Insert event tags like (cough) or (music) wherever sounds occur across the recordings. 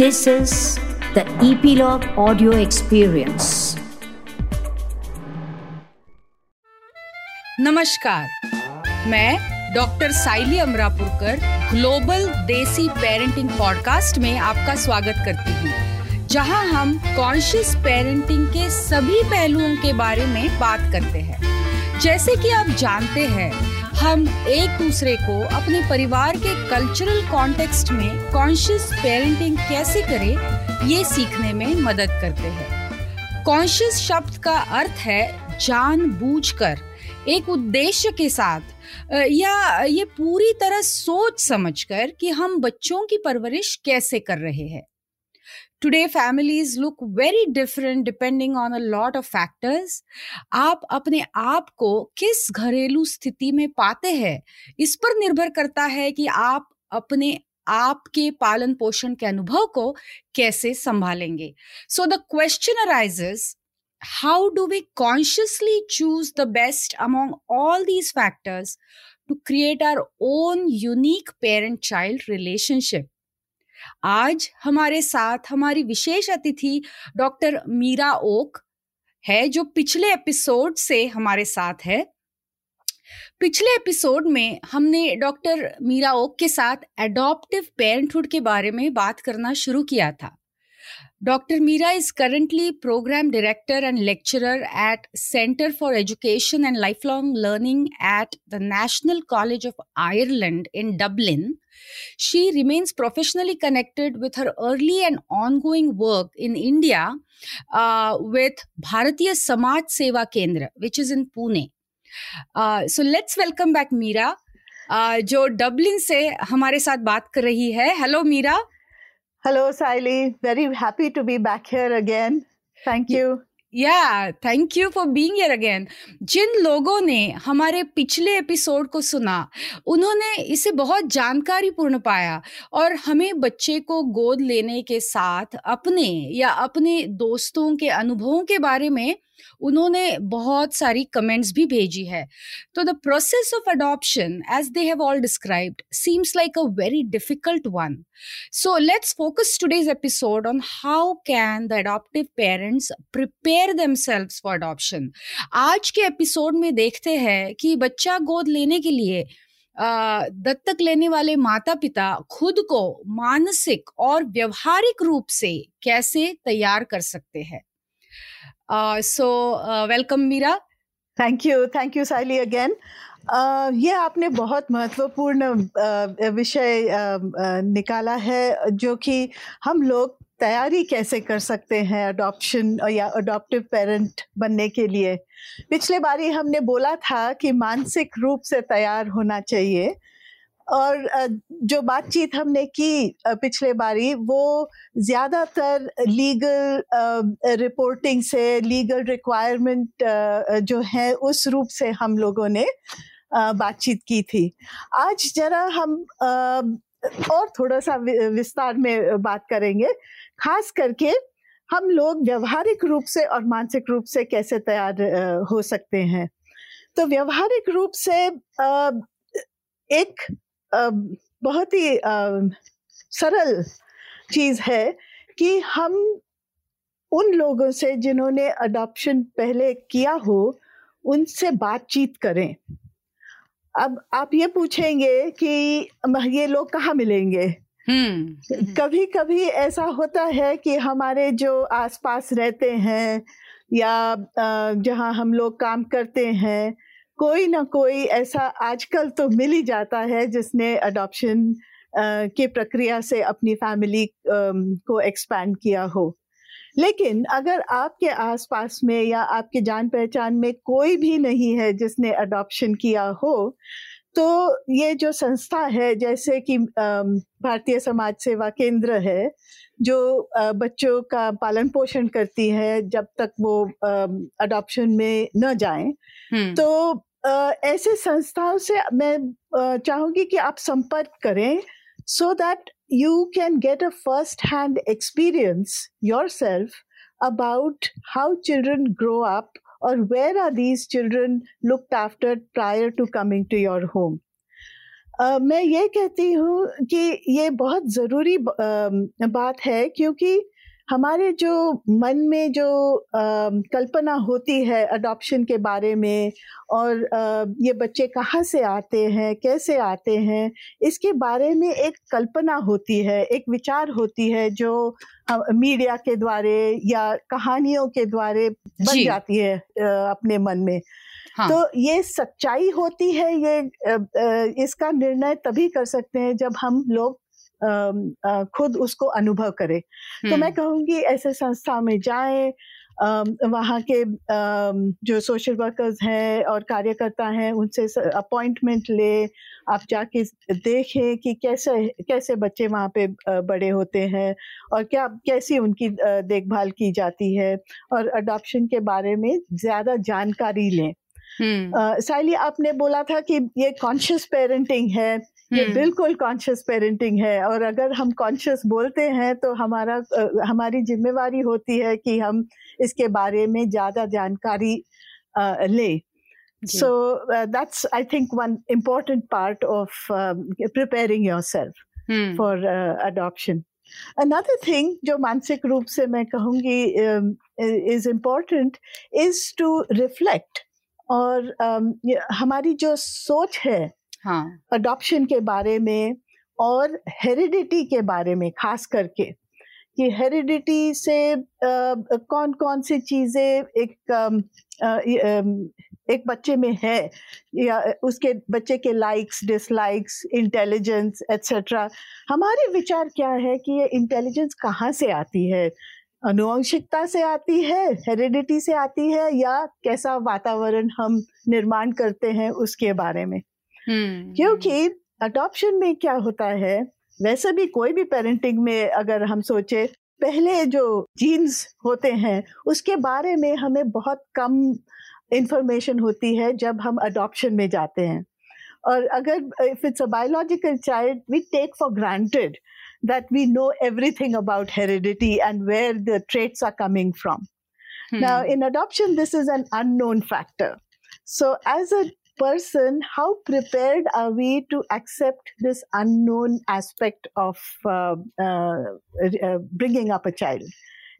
This is the Epilogue Audio Experience. नमस्कार मैं doctor Saili Amrapurkar, global desi parenting podcast में आपका स्वागत करती हूँ, जहाँ हम कॉन्शियस पेरेंटिंग के सभी पहलुओं के बारे में बात करते हैं जैसे कि आप जानते हैं हम एक दूसरे को अपने परिवार के कल्चरल कॉन्टेक्स्ट में कॉन्शियस पेरेंटिंग कैसे करें, ये सीखने में मदद करते हैं। कॉन्शियस शब्द का अर्थ है जानबूझकर एक उद्देश्य के साथ या ये पूरी तरह सोच समझकर कि हम बच्चों की परवरिश कैसे कर रहे हैं। Today families look very different depending on a lot of factors आप अपने आप को किस घरेलू स्थिति में पाते हैं? इस पर निर्भर करता है कि आप अपने आपके पालन पोषण के अनुभव को कैसे संभालेंगे। So the question arises how do we consciously choose the best among all these factors to create our own unique parent child relationship आज हमारे साथ हमारी विशेष अतिथि डॉक्टर मीरा ओक है, जो पिछले एपिसोड से हमारे साथ है। पिछले एपिसोड में हमने डॉक्टर मीरा ओक के साथ एडॉप्टिव पेरेंटहुड के बारे में बात करना शुरू किया था। Dr. Meera is currently Program Director and Lecturer at Center for Education and Lifelong Learning at the National College of Ireland in Dublin. She remains professionally connected with her early and ongoing work in India uh, with Bharatiya Samaj Seva Kendra, which is in Pune. Uh, so let's welcome back Meera, uh, जो Dublin से हमारे साथ बात कर रही है hello Meera Hello, Siley. Very happy to be back here again. Thank you. या thank you for being here again जिन लोगों ने हमारे पिछले एपिसोड को सुना उन्होंने इसे बहुत जानकारी पूर्ण पाया और हमें बच्चे को गोद लेने के साथ अपने या अपने दोस्तों के अनुभवों के बारे में उन्होंने बहुत सारी कमेंट्स भी भेजी है। तो the process of adoption as they have all described seems like a very difficult one so let's focus today's episode on how can the adoptive parents prepare themselves for adoption आज के episode में देखते हैं कि बच्चा गोद लेने के लिए दत्तक लेने वाले माता पिता खुद को मानसिक और व्यवहारिक रूप से कैसे तैयार कर सकते हैं। So welcome Meera thank you thank you Saili again ये आपने बहुत महत्वपूर्ण विषय निकाला है, जो कि हम लोग तैयारी कैसे कर सकते हैं अडॉप्शन या अडॉप्टिव पेरेंट बनने के लिए। पिछले बारी हमने बोला था कि मानसिक रूप से तैयार होना चाहिए। और जो बातचीत हमने की पिछले बारी, वो ज़्यादातर लीगल रिपोर्टिंग से, लीगल रिक्वायरमेंट जो है, उस रूप से हम लोगों ने बातचीत की थी। आज जरा हम और थोड़ा सा विस्तार में बात करेंगे। खास करके हम लोग व्यवहारिक रूप से और मानसिक रूप से कैसे तैयार हो सकते हैं। तो व्यवहारिक रूप से एक बहुत ही सरल चीज़ है कि हम उन लोगों से जिन्होंने अडॉप्शन पहले किया हो उनसे बातचीत करें। अब आप ये पूछेंगे कि ये लोग कहाँ मिलेंगे? हम्म। कभी कभी ऐसा होता है कि हमारे जो आसपास रहते हैं या जहाँ हम लोग काम करते हैं कोई ना कोई ऐसा आजकल तो मिल ही जाता है जिसने अडॉप्शन की प्रक्रिया से अपनी फैमिली को एक्सपैंड किया हो लेकिन अगर आपके आसपास में या आपके जान पहचान में कोई भी नहीं है जिसने अडॉप्शन किया हो तो ये जो संस्था है जैसे कि भारतीय समाज सेवा केंद्र है जो बच्चों का पालन पोषण करती है जब तक वो अडॉप्शन में न जाएँ हम्म। तो ऐसे संस्थाओं से मैं चाहूँगी कि आप संपर्क करें so that you can get a first hand experience yourself about how children grow up और where are these children looked after prior to coming to your home मैं ये कहती हूँ कि ये बहुत ज़रूरी बात है क्योंकि हमारे जो मन में जो आ, कल्पना होती है अडॉप्शन के बारे में और आ, ये बच्चे कहाँ से आते हैं कैसे आते हैं इसके बारे में एक कल्पना होती है एक विचार होती है जो मीडिया के द्वारे या कहानियों के द्वारे बन जाती है आ, अपने मन में हाँ. तो ये सच्चाई होती है ये इसका निर्णय तभी कर सकते हैं जब हम लोग खुद उसको अनुभव करे। तो मैं कहूँगी ऐसे संस्था में जाए वहाँ के जो सोशल वर्कर्स हैं और कार्यकर्ता हैं उनसे अपॉइंटमेंट ले आप जाके देखें कि कैसे कैसे बच्चे वहाँ पे बड़े होते हैं और क्या कैसी उनकी देखभाल की जाती है और अडॉप्शन के बारे में ज़्यादा जानकारी लें। साइली आपने बोला था कि ये कॉन्शियस पेरेंटिंग है। ये हम्म। बिल्कुल कॉन्शियस पेरेंटिंग है और अगर हम कॉन्शियस बोलते हैं तो हमारा हमारी जिम्मेवारी होती है कि हम इसके बारे में ज़्यादा जानकारी ले। So that's I think one important part of preparing yourself for adoption another thing जो मानसिक रूप से मैं कहूँगी is important is to reflect और um, हमारी जो सोच है हाँ। अडॉप्शन के बारे में और हेरिडिटी के बारे में खास करके कि हेरिडिटी से आ, कौन कौन सी चीज़ें एक आ, एक बच्चे में है या उसके बच्चे के लाइक्स डिसलाइक्स इंटेलिजेंस एट्सेट्रा हमारे विचार क्या है कि ये इंटेलिजेंस कहाँ से आती है? अनुवंशिकता से आती है? हेरिडिटी से आती है? या कैसा वातावरण हम निर्माण करते हैं उसके बारे में? क्योंकि अडॉप्शन में क्या होता है वैसे भी कोई भी पेरेंटिंग में अगर हम सोचे पहले जो जीन्स होते हैं उसके बारे में हमें बहुत कम इंफॉर्मेशन होती है जब हम अडॉप्शन में जाते हैं और अगर if it's a biological child we take for granted that we know everything about heredity and where the traits are coming from. Hmm. Now, in adoption, this is an unknown factor. So, as a person, how prepared are we to accept this unknown aspect of uh, uh, uh, bringing up a child?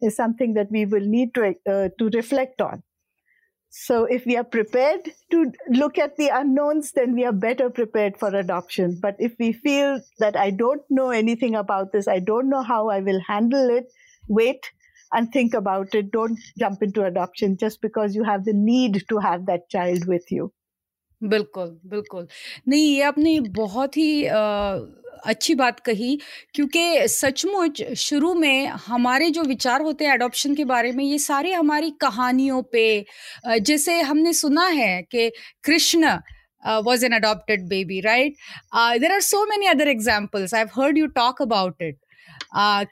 Is something that we will need to uh, to reflect on. So, if we are prepared to look at the unknowns, then we are better prepared for adoption. But if we feel that I don't know anything about this, I don't know how I will handle it, wait and think about it. Don't jump into adoption just because you have the need to have that child with you. बिल्कुल, बिल्कुल। नहीं, ये आपने बहुत ही आ, अच्छी बात कही क्योंकि सचमुच शुरू में हमारे जो विचार होते हैं एडॉप्शन के बारे में, ये सारे हमारी कहानियों पे जैसे हमने सुना है कि Krishna was an adopted baby right there are so many other examples I heard you talk about it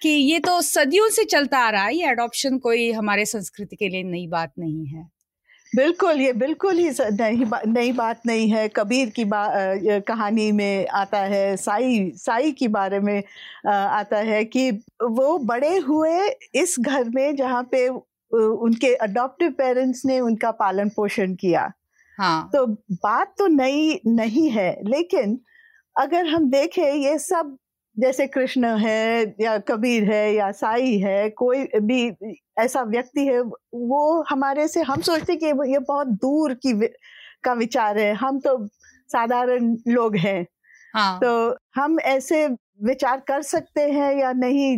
कि ये तो सदियों से चलता आ रहा है ये अडॉप्शन कोई हमारे संस्कृति के लिए नई बात नहीं है। बिल्कुल ये बिल्कुल ही नई बा, नई बात नहीं है। कबीर की बा, कहानी में आता है साई साई के बारे में आता है कि वो बड़े हुए इस घर में जहाँ पे उनके अडॉप्टिव पेरेंट्स ने उनका पालन पोषण किया। हाँ। तो बात तो नई नहीं है लेकिन अगर हम देखें ये सब जैसे कृष्ण है या कबीर है या साई है कोई भी ऐसा व्यक्ति है वो हमारे से हम सोचते कि ये बहुत दूर की का विचार है। हम तो साधारण लोग हैं। हाँ. तो हम ऐसे विचार कर सकते हैं या नहीं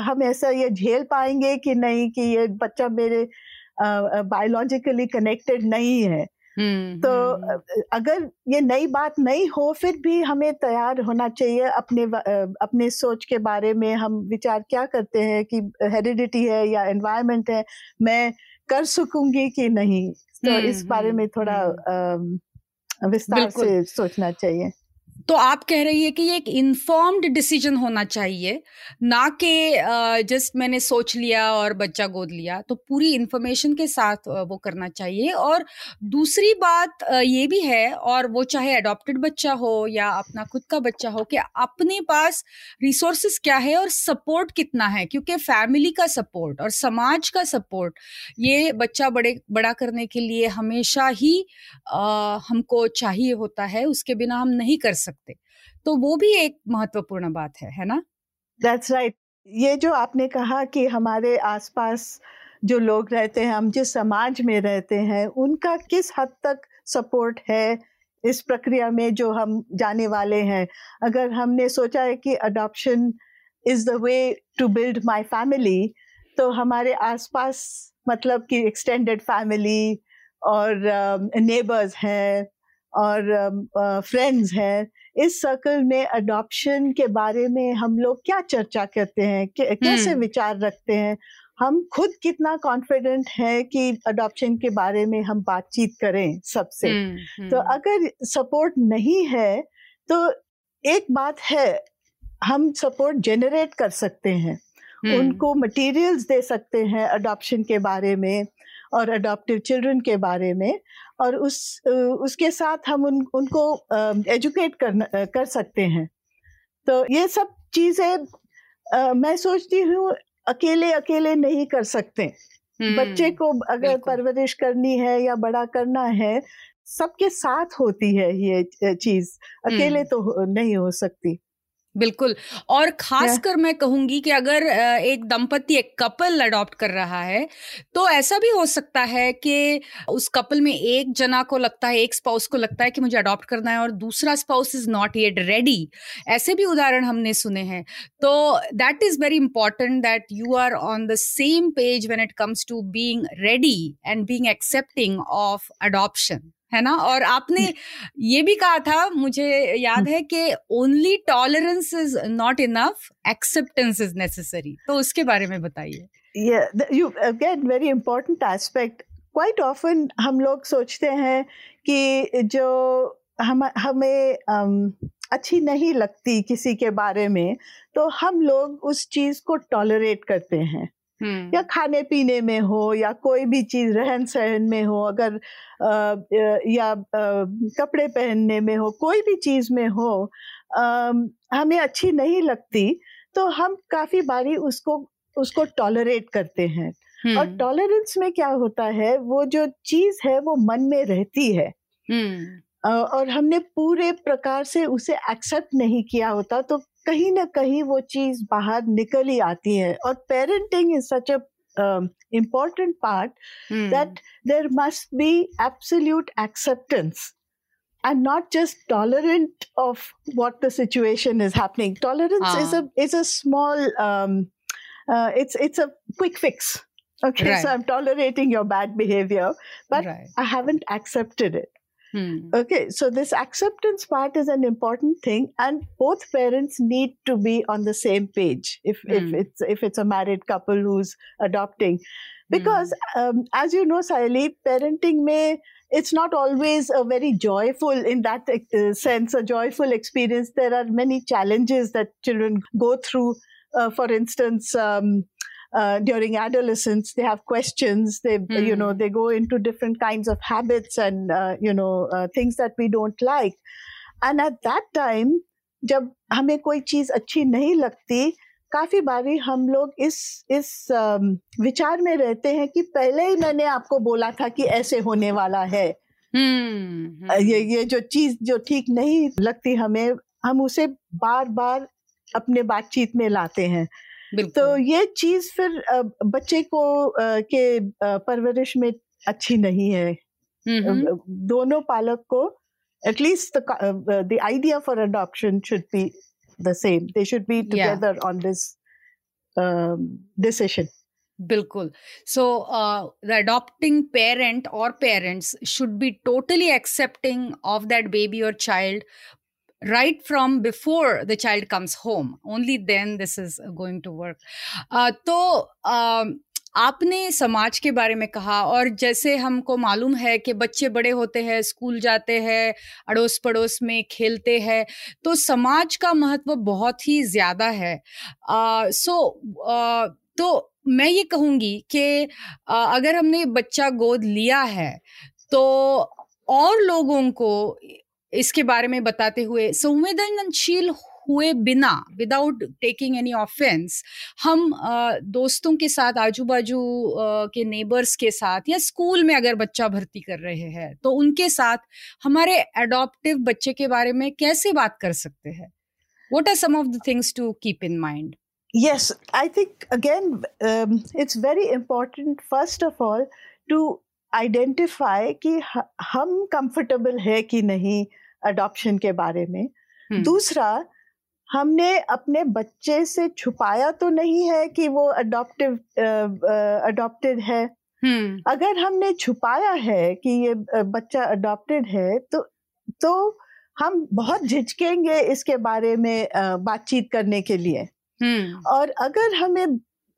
हम ऐसा ये झेल पाएँगे कि नहीं कि ये बच्चा मेरे बायोलॉजिकली कनेक्टेड नहीं है। तो हम्म। अगर ये नई बात नहीं हो फिर भी हमें तैयार होना चाहिए अपने अपने सोच के बारे में हम विचार क्या करते हैं कि हेरिडिटी है या एनवायरनमेंट है मैं कर सकूँगी कि नहीं? तो इस हम्म, बारे में थोड़ा विस्तार से सोचना चाहिए। तो आप कह रही है कि ये एक इन्फॉर्म्ड डिसीज़न होना चाहिए ना कि जस्ट मैंने सोच लिया और बच्चा गोद लिया। तो पूरी इन्फॉर्मेशन के साथ वो करना चाहिए और दूसरी बात ये भी है और वो चाहे अडॉप्टेड बच्चा हो या अपना खुद का बच्चा हो कि अपने पास रिसोर्सेस क्या है और सपोर्ट कितना है क्योंकि फैमिली का सपोर्ट और समाज का सपोर्ट ये बच्चा बड़े बड़ा करने के लिए हमेशा ही आ, हमको चाहिए होता है उसके बिना हम नहीं कर सकते। सकते। तो वो भी एक महत्वपूर्ण बात है है ना? That's right right. ये जो आपने कहा कि हमारे आसपास जो लोग रहते हैं हम जिस समाज में रहते हैं उनका किस हद तक सपोर्ट है इस प्रक्रिया में जो हम जाने वाले हैं? अगर हमने सोचा है कि adoption is the way to build my family तो हमारे आसपास मतलब कि एक्सटेंडेड फैमिली और नेबर्स uh, हैं और फ्रेंड्स हैं इस सर्कल में अडॉप्शन के बारे में हम लोग क्या चर्चा करते हैं कैसे हम्म। विचार रखते हैं हम खुद कितना कॉन्फिडेंट है कि अडॉप्शन के बारे में हम बातचीत करें सबसे हम्म, तो हम्म। अगर सपोर्ट नहीं है तो एक बात है हम सपोर्ट जनरेट कर सकते हैं। उनको मटेरियल्स दे सकते हैं अडॉप्शन के बारे में और अडॉप्टिव चिल्ड्रन के बारे में और उस उसके साथ हम उन उनको एजुकेट कर कर सकते हैं। तो ये सब चीज़ें मैं सोचती हूँ अकेले अकेले नहीं कर सकते। बच्चे हम्म, को अगर परवरिश करनी है या बड़ा करना है सबके साथ होती है ये चीज़। अकेले हम्म। तो नहीं हो सकती। बिल्कुल। और खास कर मैं कहूँगी कि अगर एक दंपति एक कपल अडॉप्ट कर रहा है तो ऐसा भी हो सकता है कि उस कपल में एक जना को लगता है एक स्पाउस को लगता है कि मुझे अडॉप्ट करना है और दूसरा spouse is not yet ready. ऐसे भी उदाहरण हमने सुने हैं। तो that is very important that you are on the same page when it comes to being ready and being accepting of adoption. है ना? और आपने ये भी कहा था मुझे याद है कि only tolerance is not enough acceptance is necessary तो उसके बारे में बताइए। You again very important aspect quite often हम लोग सोचते हैं कि जो हम हमें um, अच्छी नहीं लगती किसी के बारे में तो हम लोग उस चीज़ को टॉलरेट करते हैं। हम्म। या खाने पीने में हो या कोई भी चीज़ रहन सहन में हो अगर आ, या आ, कपड़े पहनने में हो कोई भी चीज़ में हो आ, हमें अच्छी नहीं लगती तो हम काफ़ी बारी उसको उसको टॉलरेट करते हैं और टॉलरेंस हम्म। में क्या होता है वो जो चीज़ है वो मन में रहती है हम्म। और हमने पूरे प्रकार से उसे एक्सेप्ट नहीं किया होता तो कहीं ना कहीं वो चीज़ बाहर निकल ही आती है। और parenting is such a important part that there must be absolute acceptance and not just tolerant of what the situation is happening tolerance is a is a small it's it's a quick fix okay? Right. so i'm tolerating your bad behavior but right. i haven't accepted Hmm. Okay, so this acceptance part is an important thing, and both parents need to be on the same page. If hmm. if it's if it's a married couple who's adopting, because hmm. um, as you know, Saili, parenting may it's not always a very joyful in that uh, sense a joyful experience there are many challenges that children go through uh, for instance um, uh, during adolescence they have questions they mm. you know hmm. they go into different kinds of habits and uh, you know uh, things that we don't like and at that time जब हमें कोई चीज़ अच्छी नहीं लगती काफ़ी बारी हम लोग इस इस विचार में रहते हैं कि पहले ही मैंने आपको बोला था कि ऐसे होने वाला है hmm. ये ये जो चीज़ जो ठीक नहीं लगती हमें हम उसे बार बार अपने बातचीत में लाते हैं तो ये चीज़ फिर बच्चे को के परवरिश में अच्छी नहीं है। दोनों पालक को at least the idea for adoption should be the same they should be together on this decision बिल्कुल। सो द अडॉप्टिंग पेरेंट और parents should be totally accepting of that baby और child right from before the child comes home. Only then this is going to work. Uh, तो uh, आपने समाज के बारे में कहा और जैसे हमको मालूम है कि बच्चे बड़े होते हैं स्कूल जाते हैं अड़ोस पड़ोस में खेलते हैं तो समाज का महत्व बहुत ही ज़्यादा है। सो आ, तो मैं ये कहूँगी कि अगर हमने बच्चा गोद लिया है तो और लोगों को इसके बारे में बताते हुए संवेदनशील हुए बिना विदाउट टेकिंग एनी ऑफेंस हम दोस्तों के साथ आजू बाजू के नेबर्स के साथ या स्कूल में अगर बच्चा भर्ती कर रहे हैं तो उनके साथ हमारे अडॉप्टिव बच्चे के बारे में कैसे बात कर सकते हैं? What are some of the things to keep in mind I think again, um, it's very important, first of all, to identify कि हम कंफर्टेबल है कि नहीं adoption के बारे में hmm. दूसरा हमने अपने बच्चे से छुपाया तो नहीं है कि वो अडॉप्टिव अडॉप्टेड है hmm. अगर हमने छुपाया है कि ये बच्चा अडॉप्टेड है तो तो हम बहुत झिझकेंगे इसके बारे में बातचीत करने के लिए hmm. और अगर हमें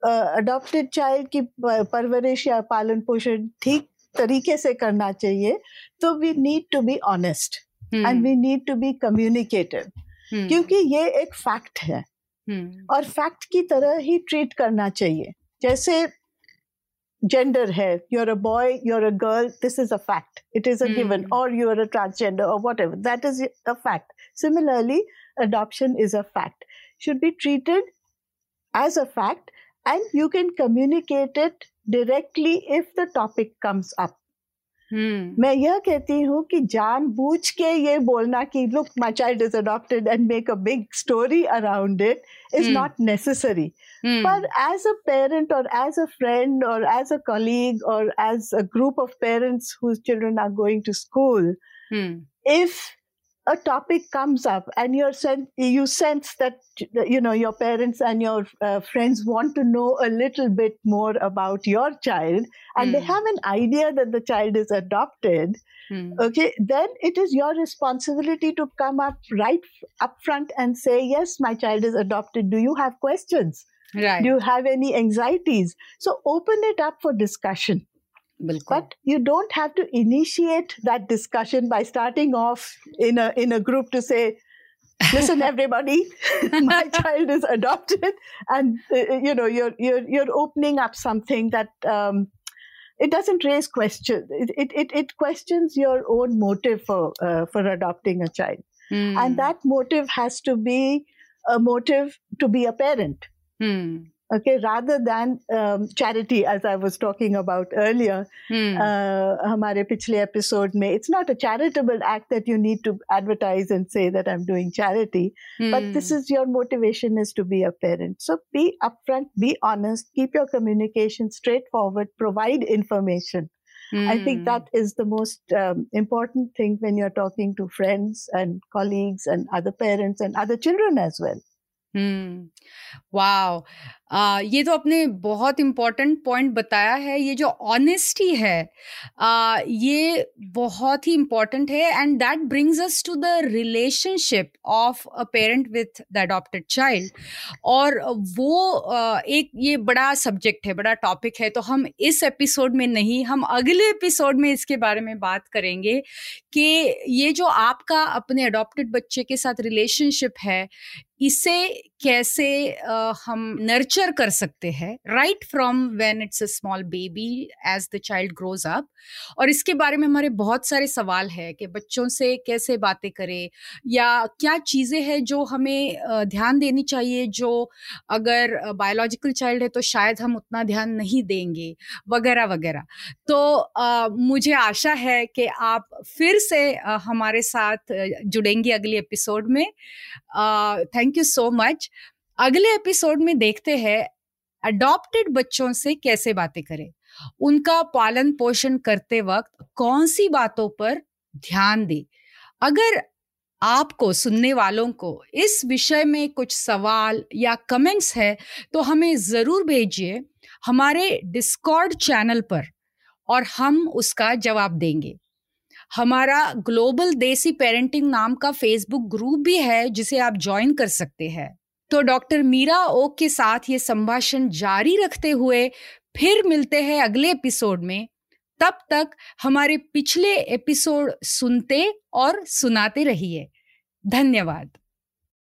अडॉप्टेड चाइल्ड की परवरिश या पालन पोषण ठीक तरीके से करना चाहिए तो we need to be honest And we need to be communicative क्योंकि ये एक फैक्ट है hmm. और फैक्ट की तरह ही ट्रीट करना चाहिए जैसे जेंडर है you're a boy you're a girl this is a fact it is a given और यू आर अ ट्रांसजेंडर और whatever that is a fact similarly adoption is a fact should be treated as a fact and you can communicate it directly if the topic comes up Hmm. मैं यह कहती हूँ कि जानबूझ के ये बोलना कि look my child is adopted and make a big story around it is not necessary पर एज अ पेरेंट और एज अ फ्रेंड और एज अ कलीग और as a group of parents whose children are going to school if a topic comes up and you're sen- you sense that you know your parents and your uh, friends want to know a little bit more about your child and mm. they hmm. have an idea that the child is adopted mm. okay then it is your responsibility to come up right up front and say yes my child is adopted do you have questions right do you have any anxieties so open it up for discussion but you don't have to initiate that discussion by starting off in a in a group to say, "Listen, (laughs) everybody, (laughs) my child is adopted," and uh, uh, you know you're you're you're opening up something that um, it doesn't raise questions. It, it it it questions your own motive for uh, for adopting a child, mm. and that motive has to be a motive to be a parent. Mm okay rather than um, charity as i was talking about earlier hmm. uh, hamare pichle episode mein it's not a charitable act that you need to advertise and say that i'm doing charity hmm. but this is your motivation is to be a parent so be upfront be honest keep your communication straightforward provide information I think that hmm. is the most um, important thing when you're talking to friends and colleagues and other parents and other children as well. Hmm wow आ, ये तो आपने बहुत important point बताया है ये जो honesty है आ, ये बहुत ही इंपॉर्टेंट है and that brings us to the relationship of a parent with the adopted child और वो आ, एक ये बड़ा सब्जेक्ट है बड़ा टॉपिक है तो हम इस एपिसोड में नहीं हम अगले एपिसोड में इसके बारे में बात करेंगे कि ये जो आपका अपने अडॉप्टेड बच्चे के साथ रिलेशनशिप है इसे कैसे uh, हम नर्चर कर सकते हैं right from when it's a small baby as the child grows up. और इसके बारे में हमारे बहुत सारे सवाल है कि बच्चों से कैसे बातें करें या क्या चीज़ें हैं जो हमें ध्यान देनी चाहिए जो अगर बायोलॉजिकल चाइल्ड है तो शायद हम उतना ध्यान नहीं देंगे वगैरह वगैरह। तो uh, मुझे आशा है कि आप फिर से uh, हमारे साथ जुड़ेंगे अगले एपिसोड में। Thank thank you so much अगले एपिसोड में देखते हैं अडॉप्टेड बच्चों से कैसे बातें करें। उनका पालन पोषण करते वक्त कौन सी बातों पर ध्यान दे। अगर आपको, सुनने वालों को इस विषय में कुछ सवाल या कमेंट्स है तो हमें ज़रूर भेजिए हमारे डिस्कॉर्ड चैनल पर और हम उसका जवाब देंगे। हमारा ग्लोबल देसी पेरेंटिंग नाम का फेसबुक ग्रुप भी है, जिसे आप ज्वाइन कर सकते हैं। तो डॉक्टर मीरा ओक के साथ ये संभाषण जारी रखते हुए फिर मिलते हैं अगले एपिसोड में। तब तक हमारे पिछले एपिसोड सुनते और सुनाते रहिए। धन्यवाद।